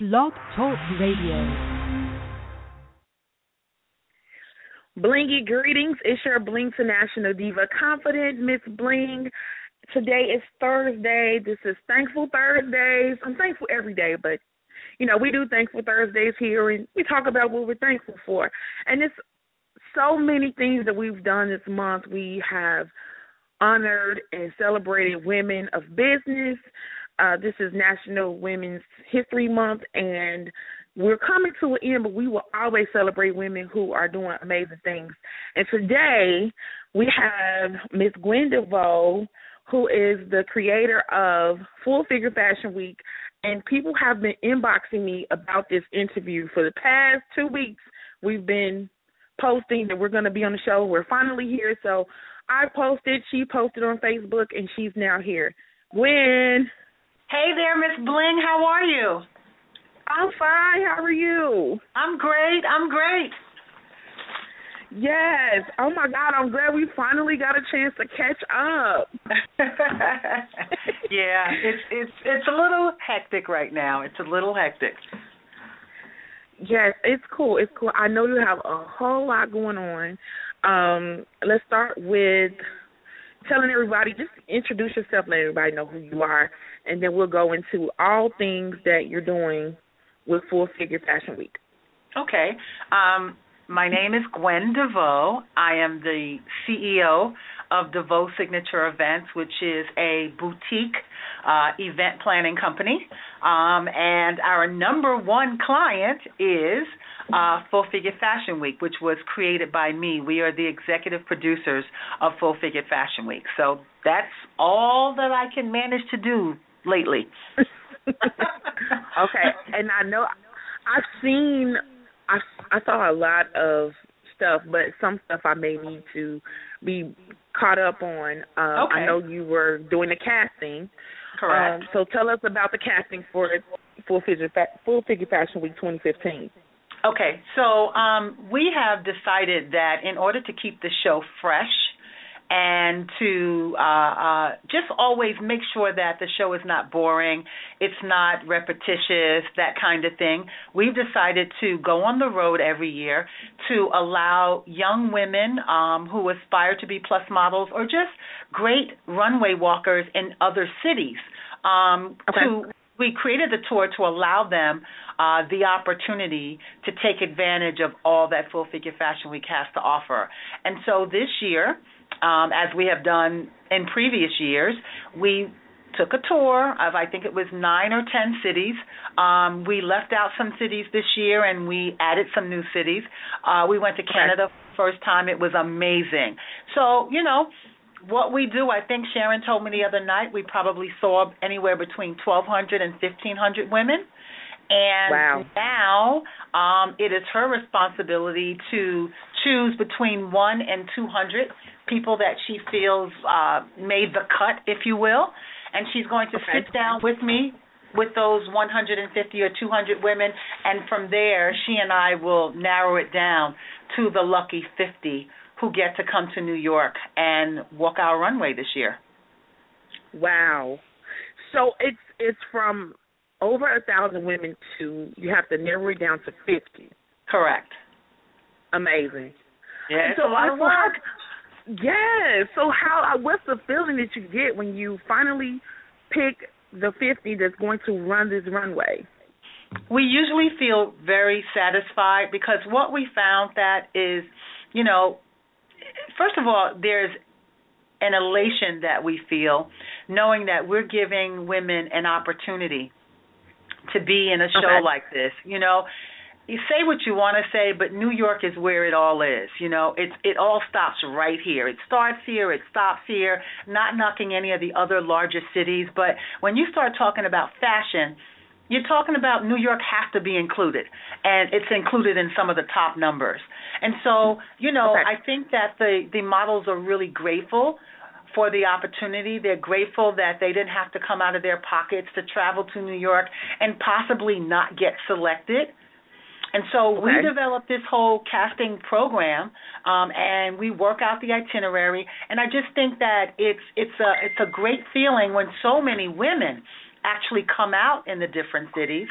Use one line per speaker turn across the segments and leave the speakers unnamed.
Blog Talk Radio.
Blingy greetings. It's your Bling to National Diva Confident Miss Bling. Today is Thursday. This is Thankful Thursdays. I'm thankful every day, but you know, we do Thankful Thursdays here and we talk about what we're thankful for. And it's so many things that we've done this month. We have honored and celebrated women of business. Uh, this is National Women's History Month, and we're coming to an end, but we will always celebrate women who are doing amazing things. And today we have Miss Gwen DeVoe, who is the creator of Full Figure Fashion Week. And people have been inboxing me about this interview for the past two weeks. We've been posting that we're going to be on the show. We're finally here. So I posted, she posted on Facebook, and she's now here. Gwen.
Hey there, Miss Bling. How are you?
I'm fine. How are you?
I'm great. I'm great.
Yes. Oh my God, I'm glad we finally got a chance to catch up.
yeah, it's it's it's a little hectic right now. It's a little hectic.
Yes, it's cool. It's cool. I know you have a whole lot going on. Um, let's start with telling everybody, just introduce yourself, let everybody know who you are, and then we'll go into all things that you're doing with Full Figure Fashion Week.
Okay. Um, my name is Gwen DeVoe. I am the CEO of DeVoe Signature Events, which is a boutique uh, event planning company. Um, and our number one client is uh, Full Figure Fashion Week, which was created by me. We are the executive producers of Full Figure Fashion Week. So that's all that I can manage to do lately.
okay, and I know I've seen I I saw a lot of stuff, but some stuff I may need to be caught up on. Um,
okay.
I know you were doing the casting.
Correct.
Um, so tell us about the casting for Full Figure Full Figure Fashion Week 2015.
Okay, so um, we have decided that in order to keep the show fresh and to uh, uh, just always make sure that the show is not boring, it's not repetitious, that kind of thing. We've decided to go on the road every year to allow young women um, who aspire to be plus models or just great runway walkers in other cities um,
okay.
to we created the tour to allow them uh, the opportunity to take advantage of all that Full Figure Fashion Week has to offer. And so this year, um, as we have done in previous years, we took a tour of I think it was nine or ten cities. Um, we left out some cities this year and we added some new cities. Uh, we went to Canada first time. It was amazing. So you know what we do, I think Sharon told me the other night, we probably saw anywhere between 1,200 and 1,500 women. And
wow.
now um, it is her responsibility to choose between one and 200 people that she feels uh, made the cut, if you will. And she's going to
okay.
sit down with me with those 150 or 200 women, and from there, she and I will narrow it down to the lucky 50 who get to come to New York and walk our runway this year.
Wow. So it's it's from over a thousand women to you have to narrow it down to fifty.
Correct.
Amazing.
Yeah, it's
so
a lot of work.
How, yeah. So how uh, what's the feeling that you get when you finally pick the fifty that's going to run this runway?
We usually feel very satisfied because what we found that is, you know, first of all, there's an elation that we feel knowing that we're giving women an opportunity to be in a show
Okay.
like this. You know, you say what you want to say, but New York is where it all is. You know, it's it all stops right here. It starts here, it stops here. Not knocking any of the other larger cities, but when you start talking about fashion, you're talking about New York has to be included, and it's included in some of the top numbers. And so, you know,
Okay.
I think that the the models are really grateful for the opportunity. They're grateful that they didn't have to come out of their pockets to travel to New York and possibly not get selected. And so we
Okay.
developed this whole casting program, um, and we work out the itinerary. And I just think that it's it's a it's a great feeling when so many women actually come out in the different cities.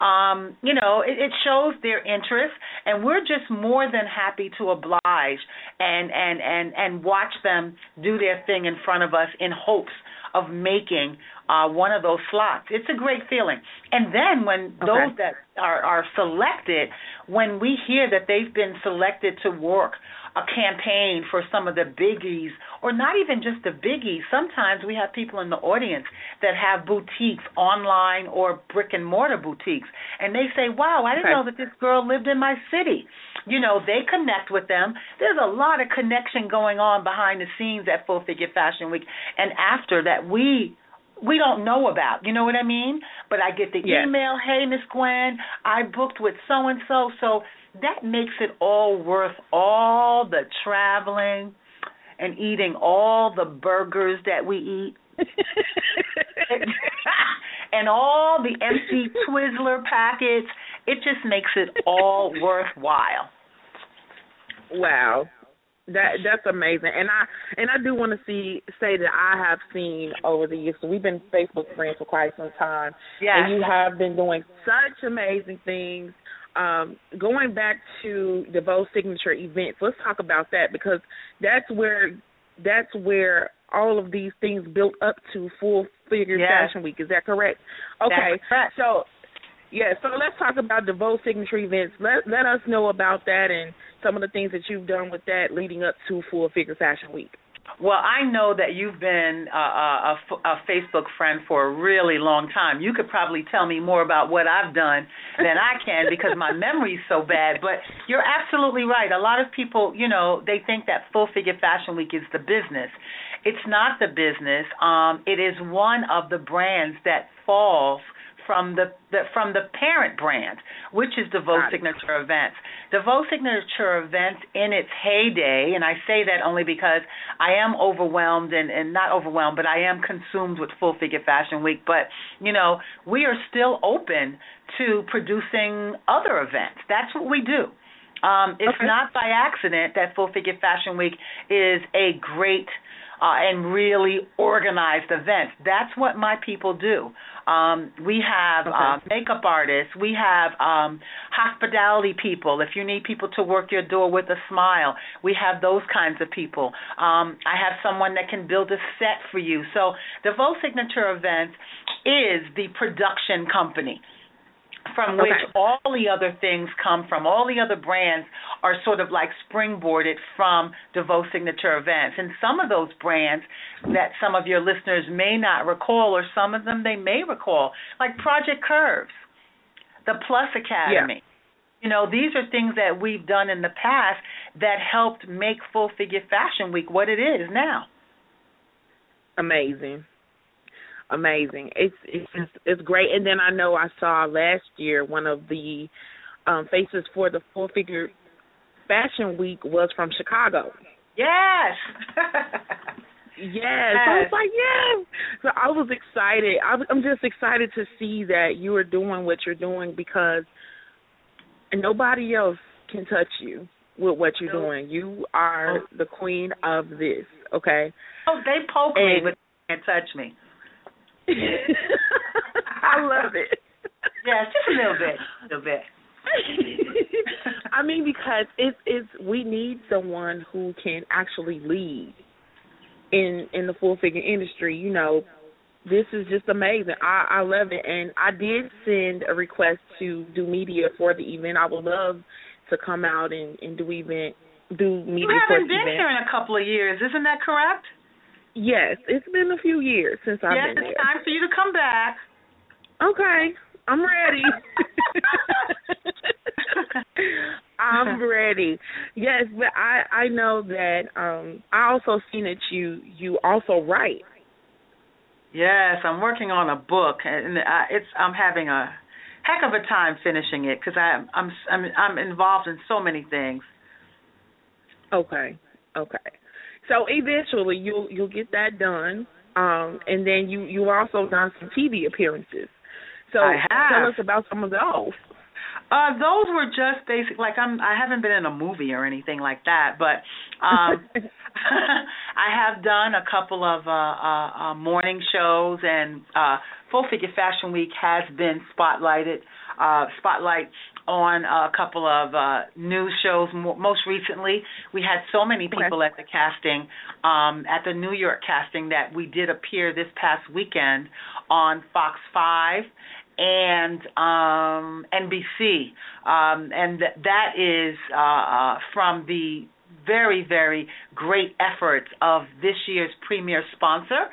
Um, you know, it, it shows their interest, and we're just more than happy to oblige and and and and watch them do their thing in front of us in hopes of making uh, one of those slots. It's a great feeling. And then when
Okay.
those that are, are selected, when we hear that they've been selected to work a campaign for some of the biggies, or not even just the biggies, sometimes we have people in the audience that have boutiques online or brick and mortar boutiques, and they say, Wow, I didn't
Okay.
know that this girl lived in my city. You know, they connect with them. There's a lot of connection going on behind the scenes at Full Figure Fashion Week and after that we we don't know about. You know what I mean? But I get the
Yes.
email, "Hey, Miss Gwen, I booked with so and so." So that makes it all worth all the traveling and eating all the burgers that we eat. and all the empty Twizzler packets. It just makes it all worthwhile.
Wow. That that's amazing, and I and I do want to see say that I have seen over the years. So we've been Facebook friends for quite some time,
Yes.
and you have been doing such amazing things. Um, going back to DeVoe signature events, let's talk about that because that's where that's where all of these things built up to full figure
Yes.
fashion week. Is that correct? Okay,
correct.
so yeah, so let's talk about DeVoe signature events. Let let us know about that and some of the things that you've done with that leading up to Full Figure Fashion Week.
Well, I know that you've been a Facebook friend for a really long time. You could probably tell me more about what I've done than I can because my memory's so bad. But you're absolutely right. A lot of people, you know, they think that Full Figure Fashion Week is the business. It's not the business. Um, it is one of the brands that falls from the, the from the parent brand, which is
the it.
Signature Events. DeVoe Signature Events in its heyday, and I say that only because I am overwhelmed and, and not overwhelmed, but I am consumed with Full Figure Fashion Week. But you know, we are still open to producing other events. That's what we do. Um, it's
Okay.
not by accident that Full Figure Fashion Week is a great uh, and really organized events. That's what my people do. Um, we have
Okay.
uh, makeup artists. We have um, hospitality people. If you need people to work your door with a smile, we have those kinds of people. Um, I have someone that can build a set for you. So the DeVoe Signature Events is the production company from which
Okay.
all the other things come from. All the other brands are sort of like springboarded from DeVoe Signature Events. And some of those brands that some of your listeners may not recall, or some of them they may recall, like Project Curves, the Plus Academy. Yeah. You know, these are things that we've done in the past that helped make Full Figure Fashion Week what it is now.
Amazing, amazing. It's it's just, it's great. And then I know I saw last year one of the um, faces for the Full Figure Fashion Week was from Chicago.
Yes.
Yes, I was like, yes. So I was excited. I was, I'm just excited to see that you are doing what you're doing because nobody else can touch you with what you're doing. You are the queen of this. Okay.
oh, they poke me, but they can't touch me.
I love it.
Yes, just a little bit, a little bit.
I mean, because it's it's we need someone who can actually lead in in the full figure industry. You know, this is just amazing. I I love it, and I did send a request to do media for the event. I would love to come out and and do event do media for the event.
You haven't been
event.
here in a couple of years, isn't that correct?
Yes, it's been a few years since I've
yes,
been
it's time for you to come back.
Okay, I'm ready. I'm ready. Yes, but I I know that um I also seen that you you also write.
Yes, I'm working on a book, and I, it's I'm having a heck of a time finishing it because I'm I'm I'm I'm involved in so many things.
Okay. Okay. So eventually you'll you'll get that done. Um and then you you also done some TV appearances. So
I have.
tell us about some of those.
Uh, those were just basic. Like I'm, I haven't been in a movie or anything like that, but um, I have done a couple of uh, uh, uh, morning shows, and uh, Full Figure Fashion Week has been spotlighted, uh, spotlight on a couple of uh, news shows. Most recently, we had so many people
Okay.
at the casting, um, at the New York casting, that we did appear this past weekend on Fox Five and um, NBC, um, and th- that is uh, uh, from the very, very great efforts of this year's premier sponsor,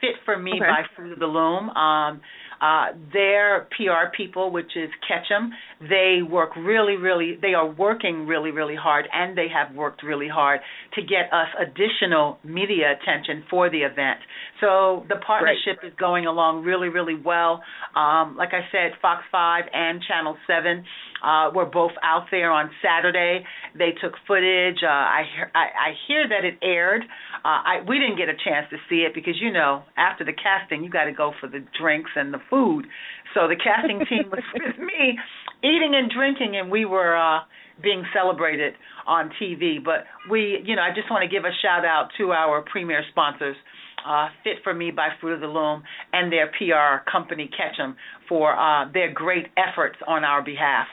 Fit for Me
Okay.
by Fruit of the Loom. Um, uh, their PR people, which is Ketchum, they work really, really, they are working really, really hard, and they have worked really hard to get us additional media attention for the event. So the partnership is going along really, really well. Um, like I said, Fox 5 and Channel 7 uh, were both out there on Saturday. They took footage. Uh, I, hear- I I hear that it aired. Uh, I we didn't get a chance to see it because you know after the casting you got to go for the drinks and the food. So the casting team was with me, eating and drinking, and we were uh, being celebrated on TV. But we, you know, I just want to give a shout out to our premier sponsors. Uh, Fit for Me by Fruit of the Loom and their PR company Ketchum for uh, their great efforts on our behalf.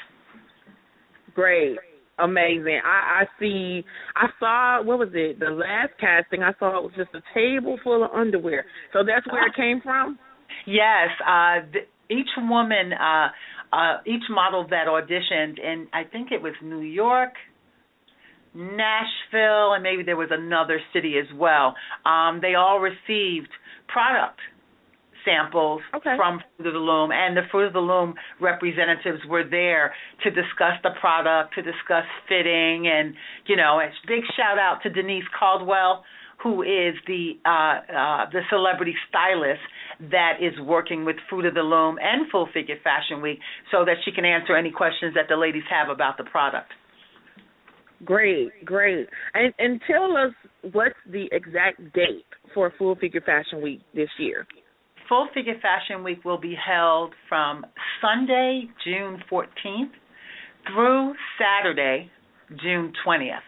Great. Amazing. I, I see I saw what was it? The last casting I saw it was just a table full of underwear. So that's where it came from?
Yes, uh, th- each woman, uh, uh, each model that auditioned, and I think it was New York, Nashville, and maybe there was another city as well. Um, they all received product samples
Okay.
from Fruit of the Loom, and the Fruit of the Loom representatives were there to discuss the product, to discuss fitting, and you know, a big shout out to Denise Caldwell, who is the uh, uh, the celebrity stylist that is working with Fruit of the Loom and Full Figure Fashion Week, so that she can answer any questions that the ladies have about the product.
Great, great. And and tell us what's the exact date for Full Figure Fashion Week this year.
Full Figure Fashion Week will be held from Sunday, June 14th through Saturday, June 20th.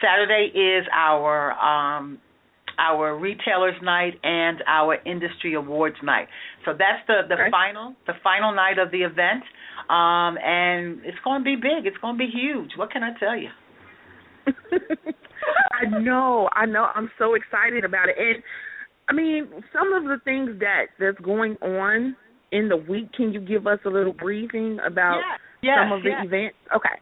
Saturday is our um our retailers night and our industry awards night. So that's the the
Okay.
final the final night of the event. Um and it's going to be big. It's going to be huge. What can I tell you?
I know, I know. I'm so excited about it. And I mean, some of the things that that's going on in the week. Can you give us a little briefing about
Yes,
some of the
yes.
events? Okay.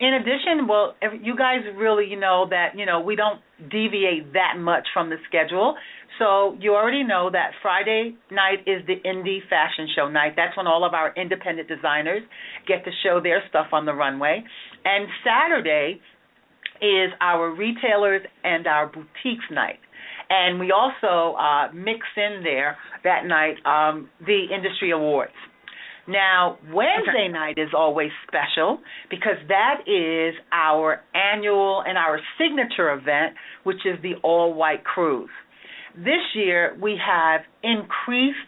In addition, well, if you guys really you know that you know we don't deviate that much from the schedule. So you already know that Friday night is the indie fashion show night. That's when all of our independent designers get to show their stuff on the runway. And Saturday is our retailers and our boutiques night. And we also uh, mix in there that night um, the industry awards. Now, Wednesday night is always special because that is our annual and our signature event, which is the all white cruise. This year we have increased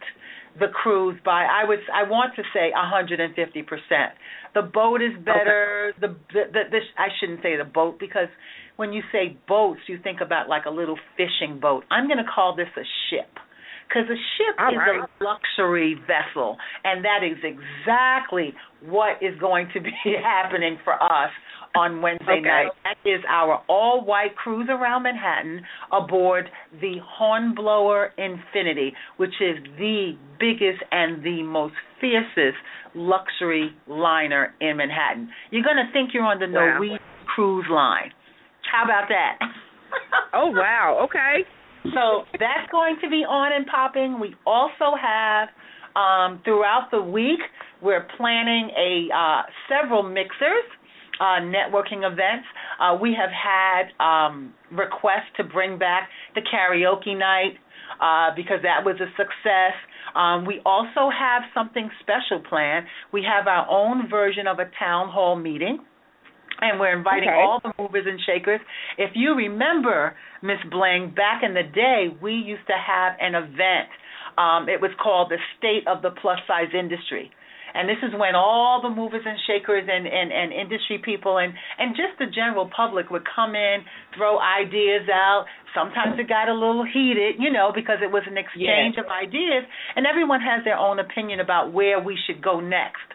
the cruise by I would I want to say 150%. The boat is better. The, the, the this I shouldn't say the boat because when you say boats you think about like a little fishing boat. I'm going to call this a ship because a ship
All
is
right.
a luxury vessel, and that is exactly what is going to be happening for us on Wednesday
Okay.
night. That is our all-white cruise around Manhattan aboard the Hornblower Infinity, which is the biggest and the most fiercest luxury liner in Manhattan. You're going to think you're on the
Wow.
Norwegian cruise line. How about that?
Oh wow. Okay.
So that's going to be on and popping. We also have um, throughout the week we're planning a uh, several mixers, uh, networking events. Uh, we have had um, requests to bring back the karaoke night. uh, because that was a success. Um, we also have something special planned. We have our own version of a town hall meeting and we're inviting
okay.
all the movers and shakers. If you remember, Miss Bling, back in the day, we used to have an event. Um, it was called the State of the Plus Size Industry. And this is when all the movers and shakers and, and, and industry people and, and just the general public would come in, throw ideas out. Sometimes it got a little heated, you know, because it was an exchange
yes.
of ideas, and everyone has their own opinion about where we should go next.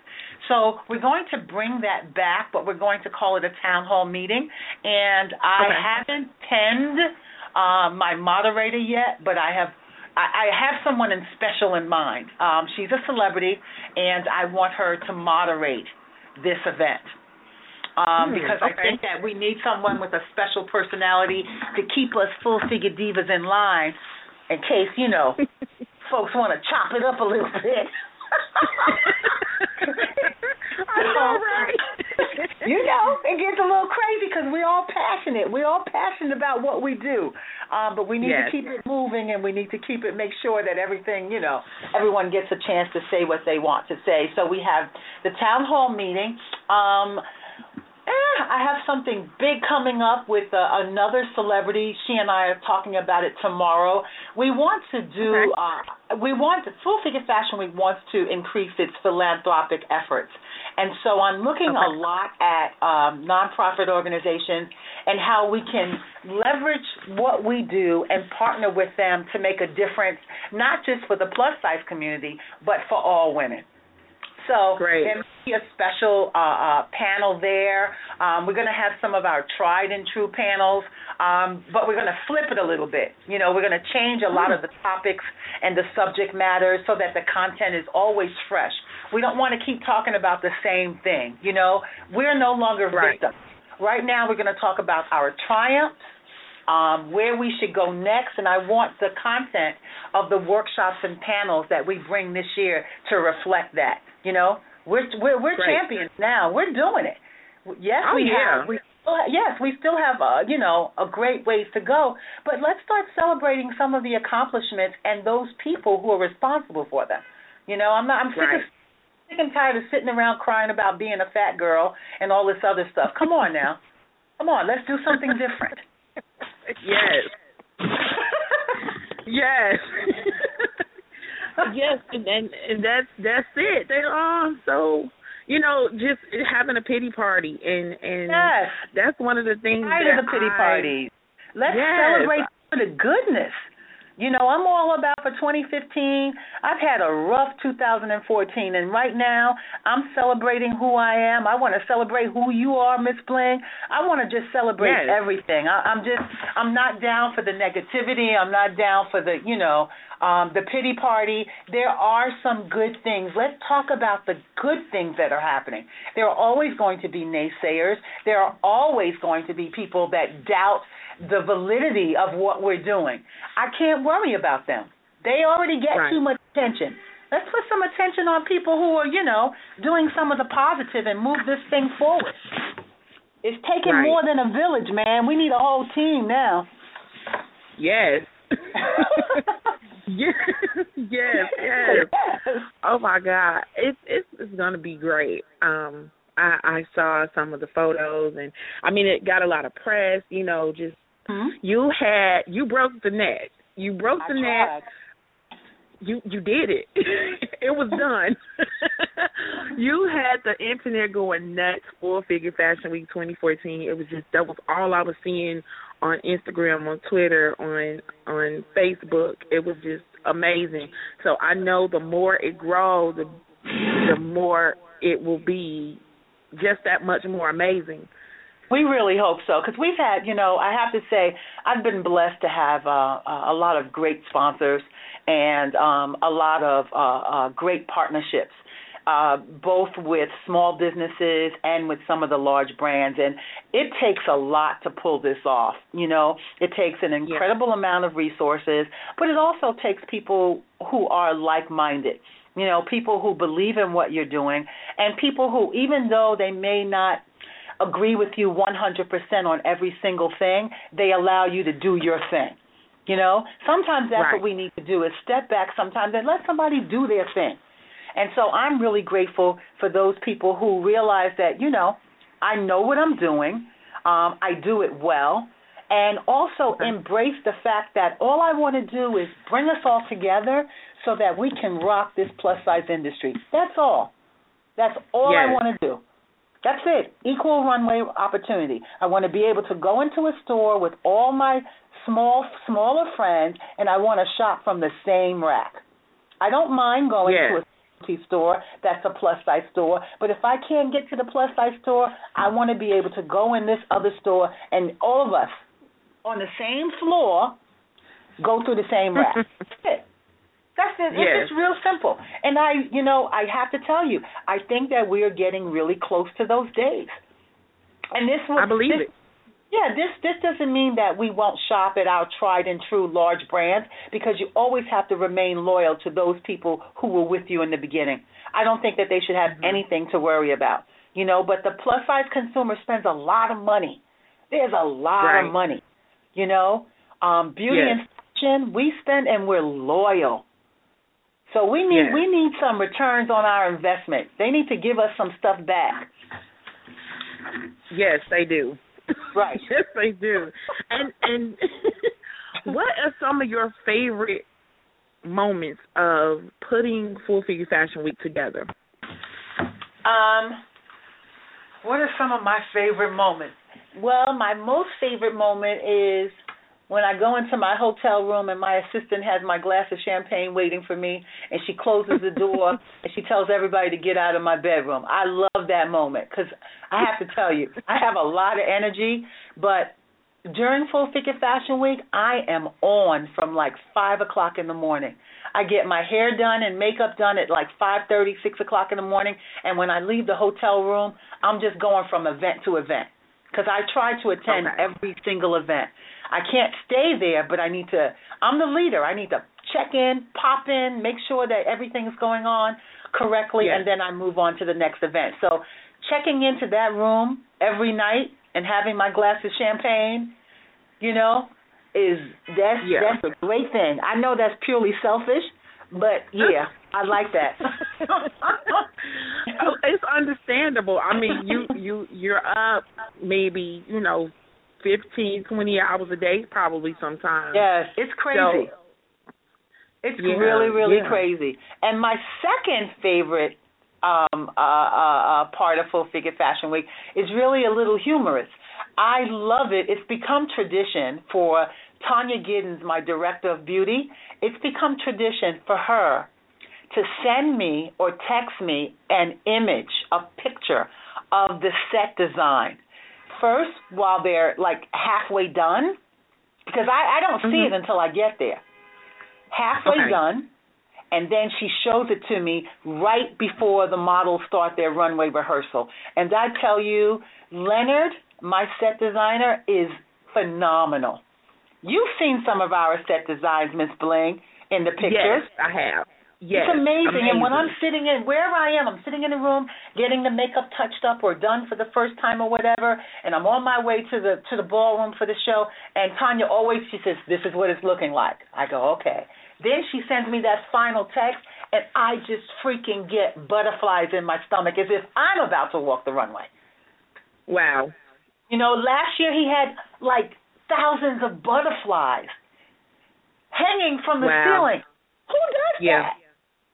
So we're going to bring that back, but we're going to call it a town hall meeting. And I
Okay.
haven't penned uh, my moderator yet, but I have I, have someone in special in mind. Um, she's a celebrity, and I want her to moderate this event. Um,
Hmm,
because I think that we need someone with a special personality to keep us full figure divas in line in case, you know, folks want to chop it up a little bit.
I know, right?
you know, it gets a little crazy because we're all passionate. We're all passionate about what we do, um, but we need
Yes.
to keep it moving, and we need to keep it, make sure that everything, you know, everyone gets a chance to say what they want to say. So we have the town hall meeting. Um, eh, I have something big coming up with uh, another celebrity. She and I are talking about it tomorrow. We want to do.
Okay.
Uh, we want Full Figure Fashion Week wants to increase its philanthropic efforts, and so I'm looking a lot at um, nonprofit organizations and how we can leverage what we do and partner with them to make a difference, not just for the plus size community, but for all women. So
Great.
there may be a special uh, uh, panel there. Um, we're going to have some of our tried and true panels, um, but we're going to flip it a little bit. You know, we're going to change a lot of the topics and the subject matters so that the content is always fresh. We don't want to keep talking about the same thing. You know, we're no longer
Right.
victims. Right now, we're going to talk about our triumphs um, where we should go next, and I want the content of the workshops and panels that we bring this year to reflect that. You know, we're we're, we're
Great.
champions now. We're doing it. Yes,
Oh,
we
yeah.
have. We yes, we still have uh, you know a great ways to go, but let's start celebrating some of the accomplishments and those people who are responsible for them. You know, I'm not. I'm sick
Right.
of sick and tired of sitting around crying about being a fat girl and all this other stuff. Come on now, come on, let's do something different.
yes. yes. yes, and, and and that's that's it. They um so you know just having a pity party and and
Yes.
that's one of the things
Tired
that
of the pity
I-
parties. Let's
Yes.
celebrate the goodness. You know, I'm all about for 2015. I've had a rough 2014, and right now I'm celebrating who I am. I want to celebrate who you are, Miss Bling. I want to just celebrate
Yes.
everything. I, I'm just, I'm not down for the negativity. I'm not down for the, you know, um, the pity party. There are some good things. Let's talk about the good things that are happening. There are always going to be naysayers. There are always going to be people that doubt the validity of what we're doing. I can't worry about them. They already get
Right.
too much attention. Let's put some attention on people who are, you know, doing some of the positive and move this thing forward. It's taking
Right.
more than a village, man. We need a whole team now.
Yes. yes. Yes. Yes. Oh my God, it's it's it's gonna be great. Um, I I saw some of the photos, and I mean it got a lot of press. You know, just
Hmm?
you had you broke the net. You broke the
I
net.
tried.
You you did it. it was done. you had the internet going nuts. Full Figure Fashion Week 2014. It was just that was all I was seeing on Instagram, on Twitter, on on Facebook. It was just amazing. So I know the more it grows, the the more it will be just that much more amazing.
We really hope so because we've had, you know, I have to say, I've been blessed to have uh, a lot of great sponsors and um, a lot of uh, uh, great partnerships, uh, both with small businesses and with some of the large brands. And it takes a lot to pull this off. You know, it takes an incredible amount of resources, but it also takes people who are like-minded. You know, people who believe in what you're doing, and people who, even though they may not agree with you 100% on every single thing, they allow you to do your thing. You know, sometimes that's
Right.
what we need to do is step back sometimes and let somebody do their thing. And so I'm really grateful for those people who realize that, you know, I know what I'm doing. Um, I do it well. And also
Okay.
embrace the fact that all I want to do is bring us all together so that we can rock this plus size industry. That's all. That's all I want to do. That's it. Equal runway opportunity. I want to be able to go into a store with all my small, smaller friends, and I want to shop from the same rack. I don't mind going
Yes.
to a specialty store that's a plus size store, but if I can't get to the plus size store, I want to be able to go in this other store and all of us on the same floor go through the same rack. That's it. It. It's just real simple. And I, you know, I have to tell you, I think that we are getting really close to those days. And this will
I believe
this,
it.
yeah, this this doesn't mean that we won't shop at our tried and true large brands because you always have to remain loyal to those people who were with you in the beginning. I don't think that they should have anything to worry about. You know, but the plus size consumer spends a lot of money. There's a lot
Right.
of money. You know, um beauty
Yes.
and fashion, we spend and we're loyal. So we need we need some returns on our investment. They need to give us some stuff back.
Yes, they do.
Right.
yes, they do. And and what are some of your favorite moments of putting Full Figure Fashion Week together?
Um, what are some of my favorite moments? Well, my most favorite moment is when I go into my hotel room and my assistant has my glass of champagne waiting for me, and she closes the door and she tells everybody to get out of my bedroom. I love that moment because I have to tell you, I have a lot of energy, but during Full Figure Fashion Week, I am on from like five o'clock in the morning. I get my hair done and makeup done at like five thirty, six o'clock in the morning, and when I leave the hotel room, I'm just going from event to event because I try to attend
Okay.
every single event. I can't stay there, but I need to. I'm the leader. I need to check in, pop in, make sure that everything is going on correctly,
Yes.
and then I move on to the next event. So, checking into that room every night and having my glass of champagne, you know, is that's
Yeah.
that's a great thing. I know that's purely selfish, but yeah, I like that.
It's understandable. I mean, you you you're up maybe you know fifteen, twenty hours a day, probably sometimes.
Yes, it's crazy.
So-
it's
Yeah,
really, really
yeah.
crazy. And my second favorite um uh, uh uh part of Full Figure Fashion Week is really a little humorous. I love it. It's become tradition for Tanya Giddens, my director of beauty. It's become tradition for her to send me or text me an image, a picture of the set design. First, while they're like halfway done, because I, I don't see
Mhm.
it until I get there. Halfway
Okay.
done, and then she shows it to me right before the models start their runway rehearsal. And I tell you, Leonard, my set designer, is phenomenal. You've seen some of our set designs, Miss Bling, in the pictures.
Yes, I have. Yes,
It's amazing. And when I'm sitting in wherever I am, I'm sitting in a room getting the makeup touched up or done for the first time or whatever, and I'm on my way to the to the ballroom for the show. And Tanya always she says, "This is what it's looking like." I go, "Okay." Then she sends me that final text, and I just freaking get butterflies in my stomach as if I'm about to walk the runway.
wow.
You know, last year he had like thousands of butterflies hanging from the
Wow.
ceiling. Who does
Yeah.
that?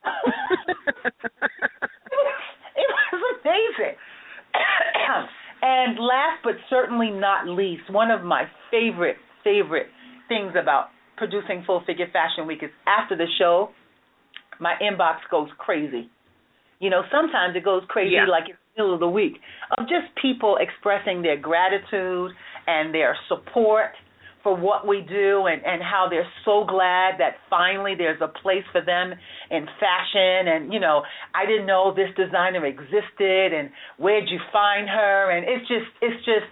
it was amazing. and last but certainly not least, one of my favorite, favorite things about producing Full Figure Fashion Week is after the show, my inbox goes crazy. You know, sometimes it goes crazy
Yeah.
like in the middle of the week of just people expressing their gratitude and their support for what we do and, and how they're so glad that finally there's a place for them in fashion. And you know I didn't know this designer existed and where'd you find her? And it's just it's just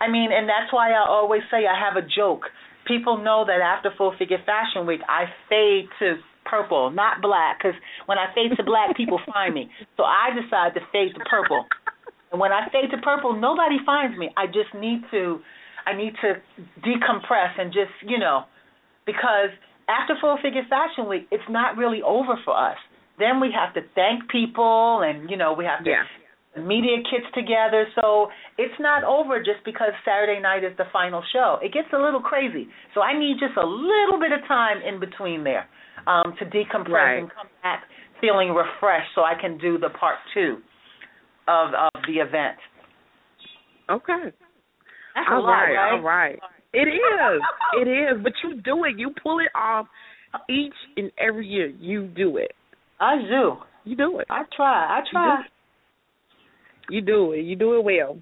I mean and that's why I always say I have a joke. People know that after full figure fashion week I fade to purple not black because when I fade to black people find me. So I decide to fade to purple. And when I fade to purple nobody finds me. I just need to I need to decompress and just, you know, because after Full Figure Fashion Week, it's not really over for us. Then we have to thank people, and you know we have to
Yeah.
media kits together. So it's not over just because Saturday night is the final show. It gets a little crazy. So I need just a little bit of time in between there um, to decompress
Right.
and come back feeling refreshed, so I can do the part two of of the event.
Okay.
That's
All
lot,
right,
right?
all right. It is. it is. But you do it. You pull it off each and every year. You do it.
I do.
You do it.
I try. I try.
You do it. You do it well.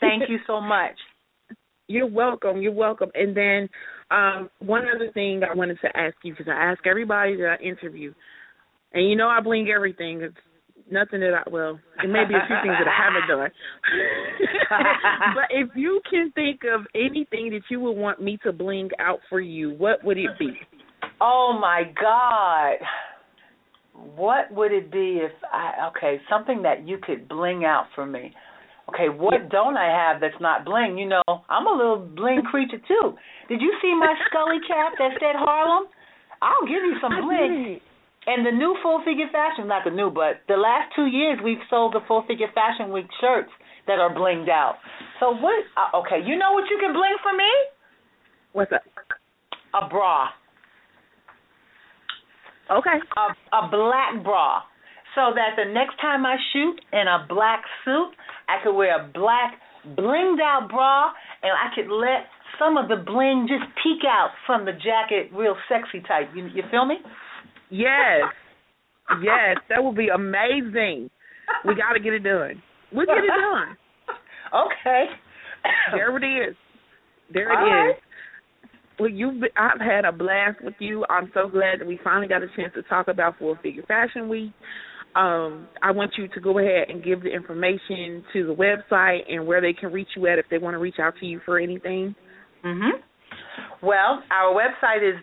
Thank you so much.
You're welcome. You're welcome. And then um one other thing I wanted to ask you because I ask everybody that I interview, and you know I bling everything. It's nothing that I well, it may be a few things that I haven't done. but if you can think of anything that you would want me to bling out for you, what would it be?
Oh my God. What would it be if I okay, something that you could bling out for me. Okay, what don't I have that's not bling? You know, I'm a little bling creature too. Did you see my Scully cap that said Harlem? I'll give you some bling. And the new full figure fashion, not the new, but the last two years we've sold the full figure fashion week shirts that are blinged out. So what? Uh, okay, you know what you can bling for me?
What's up?
A bra.
Okay.
a, a black bra so that the next time I shoot in a black suit, I could wear a black blinged out bra and I could let some of the bling just peek out from the jacket real sexy type. You you feel me?
Yes. Yes, that would be amazing. We got to get it done. We'll get it done.
Okay.
There it is. There it
All right.
is. Well, you've been, I've had a blast with you. I'm so glad that we finally got a chance to talk about Full Figure Fashion Week. Um, I want you to go ahead and give the information to the website and where they can reach you at if they want to reach out to you for anything.
Mhm. Well, our website is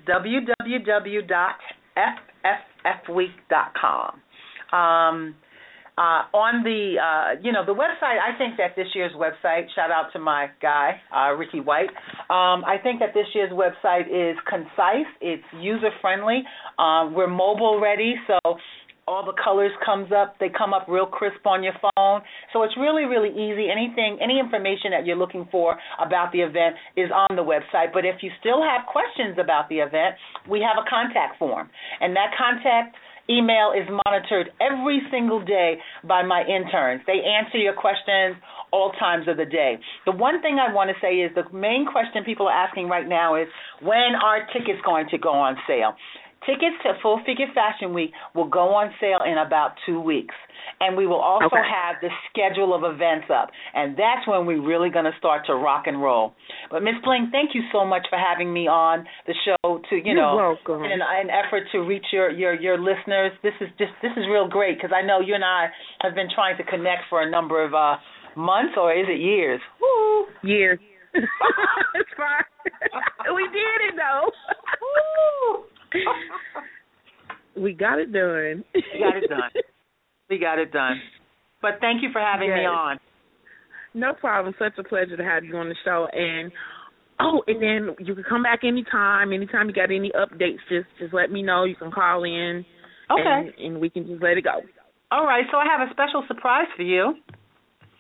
www.fffweek.com. Um, uh, on the uh, you know the website, I think that this year's website. Shout out to my guy uh, Ricky White. Um, I think that this year's website is concise. It's user friendly. Um, we're mobile ready, so all the colors comes up they come up real crisp on your phone. So it's really really easy. Anything any information that you're looking for about the event is on the website. But if you still have questions about the event we have a contact form. And that contact email is monitored every single day by my interns. They answer your questions all times of the day. The one thing i want to say is the main question people are asking right now is when are tickets going to go on sale Tickets to Full Figure Fashion Week will go on sale in about two weeks. And we will also
Okay.
have the schedule of events up. And that's when we're really going to start to rock and roll. But Miss Bling, thank you so much for having me on the show to, you
You're
know,
welcome.
in an, an effort to reach your, your, your listeners. This is just this is real great because I know you and I have been trying to connect for a number of uh months or is it years? Woo!
Years. it's fine. we did it though. We got it done.
We got it done. We got it done. But thank you for having me on.
No problem. Such a pleasure to have you on the show. And oh, and then you can come back anytime. Anytime you got any updates, just just let me know. You can call in.
Okay.
And, and we can just let it go.
All right, so I have a special surprise for you.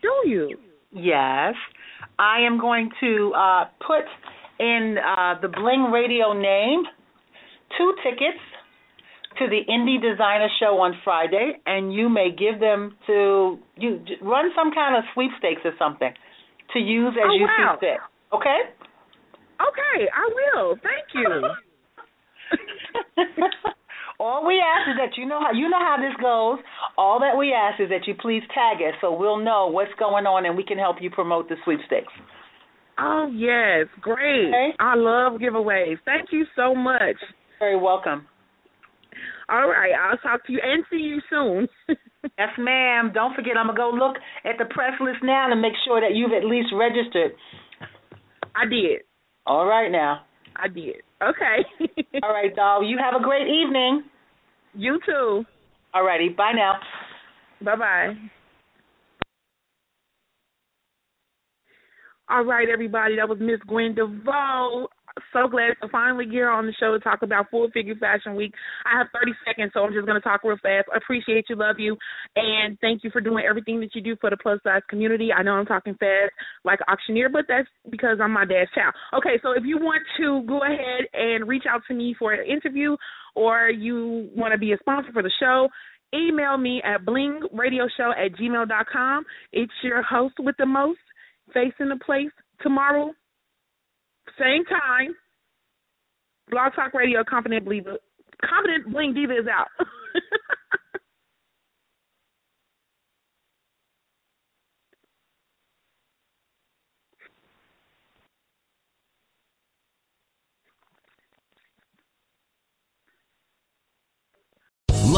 Do you?
Yes. I am going to uh, put in uh, the Bling Radio name two tickets to the Indie Designer Show on Friday, and you may give them to you. Run some kind of sweepstakes or something to use as
Oh,
you
wow.
see fit. Okay.
Okay, I will. Thank you.
All we ask is that you know how you know how this goes. All that we ask is that you please tag us so we'll know what's going on and we can help you promote the sweepstakes.
oh yes, great.
Okay.
I love giveaways. Thank you so much.
Very welcome.
All right, I'll talk to you and see you soon.
Yes, ma'am. Don't forget, I'm gonna go look at the press list now to make sure that you've at least registered.
I did.
All right, now.
I did. Okay.
All right, doll. You have a great evening.
You too.
All righty. Bye now.
Bye bye. All right, everybody. That was Miss Gwen DeVoe. So glad to finally get on the show to talk about Full Figure Fashion Week. I have 30 seconds, so I'm just going to talk real fast. Appreciate you, love you, and thank you for doing everything that you do for the plus size community. I know I'm talking fast like auctioneer, but that's because I'm my dad's child. Okay, so if you want to go ahead and reach out to me for an interview or you want to be a sponsor for the show, email me at blingradioshow at gmail.com. It's your host with the most, facing the place tomorrow, same time. Blog Talk Radio, Confident Believer, Confident Bling Diva is out.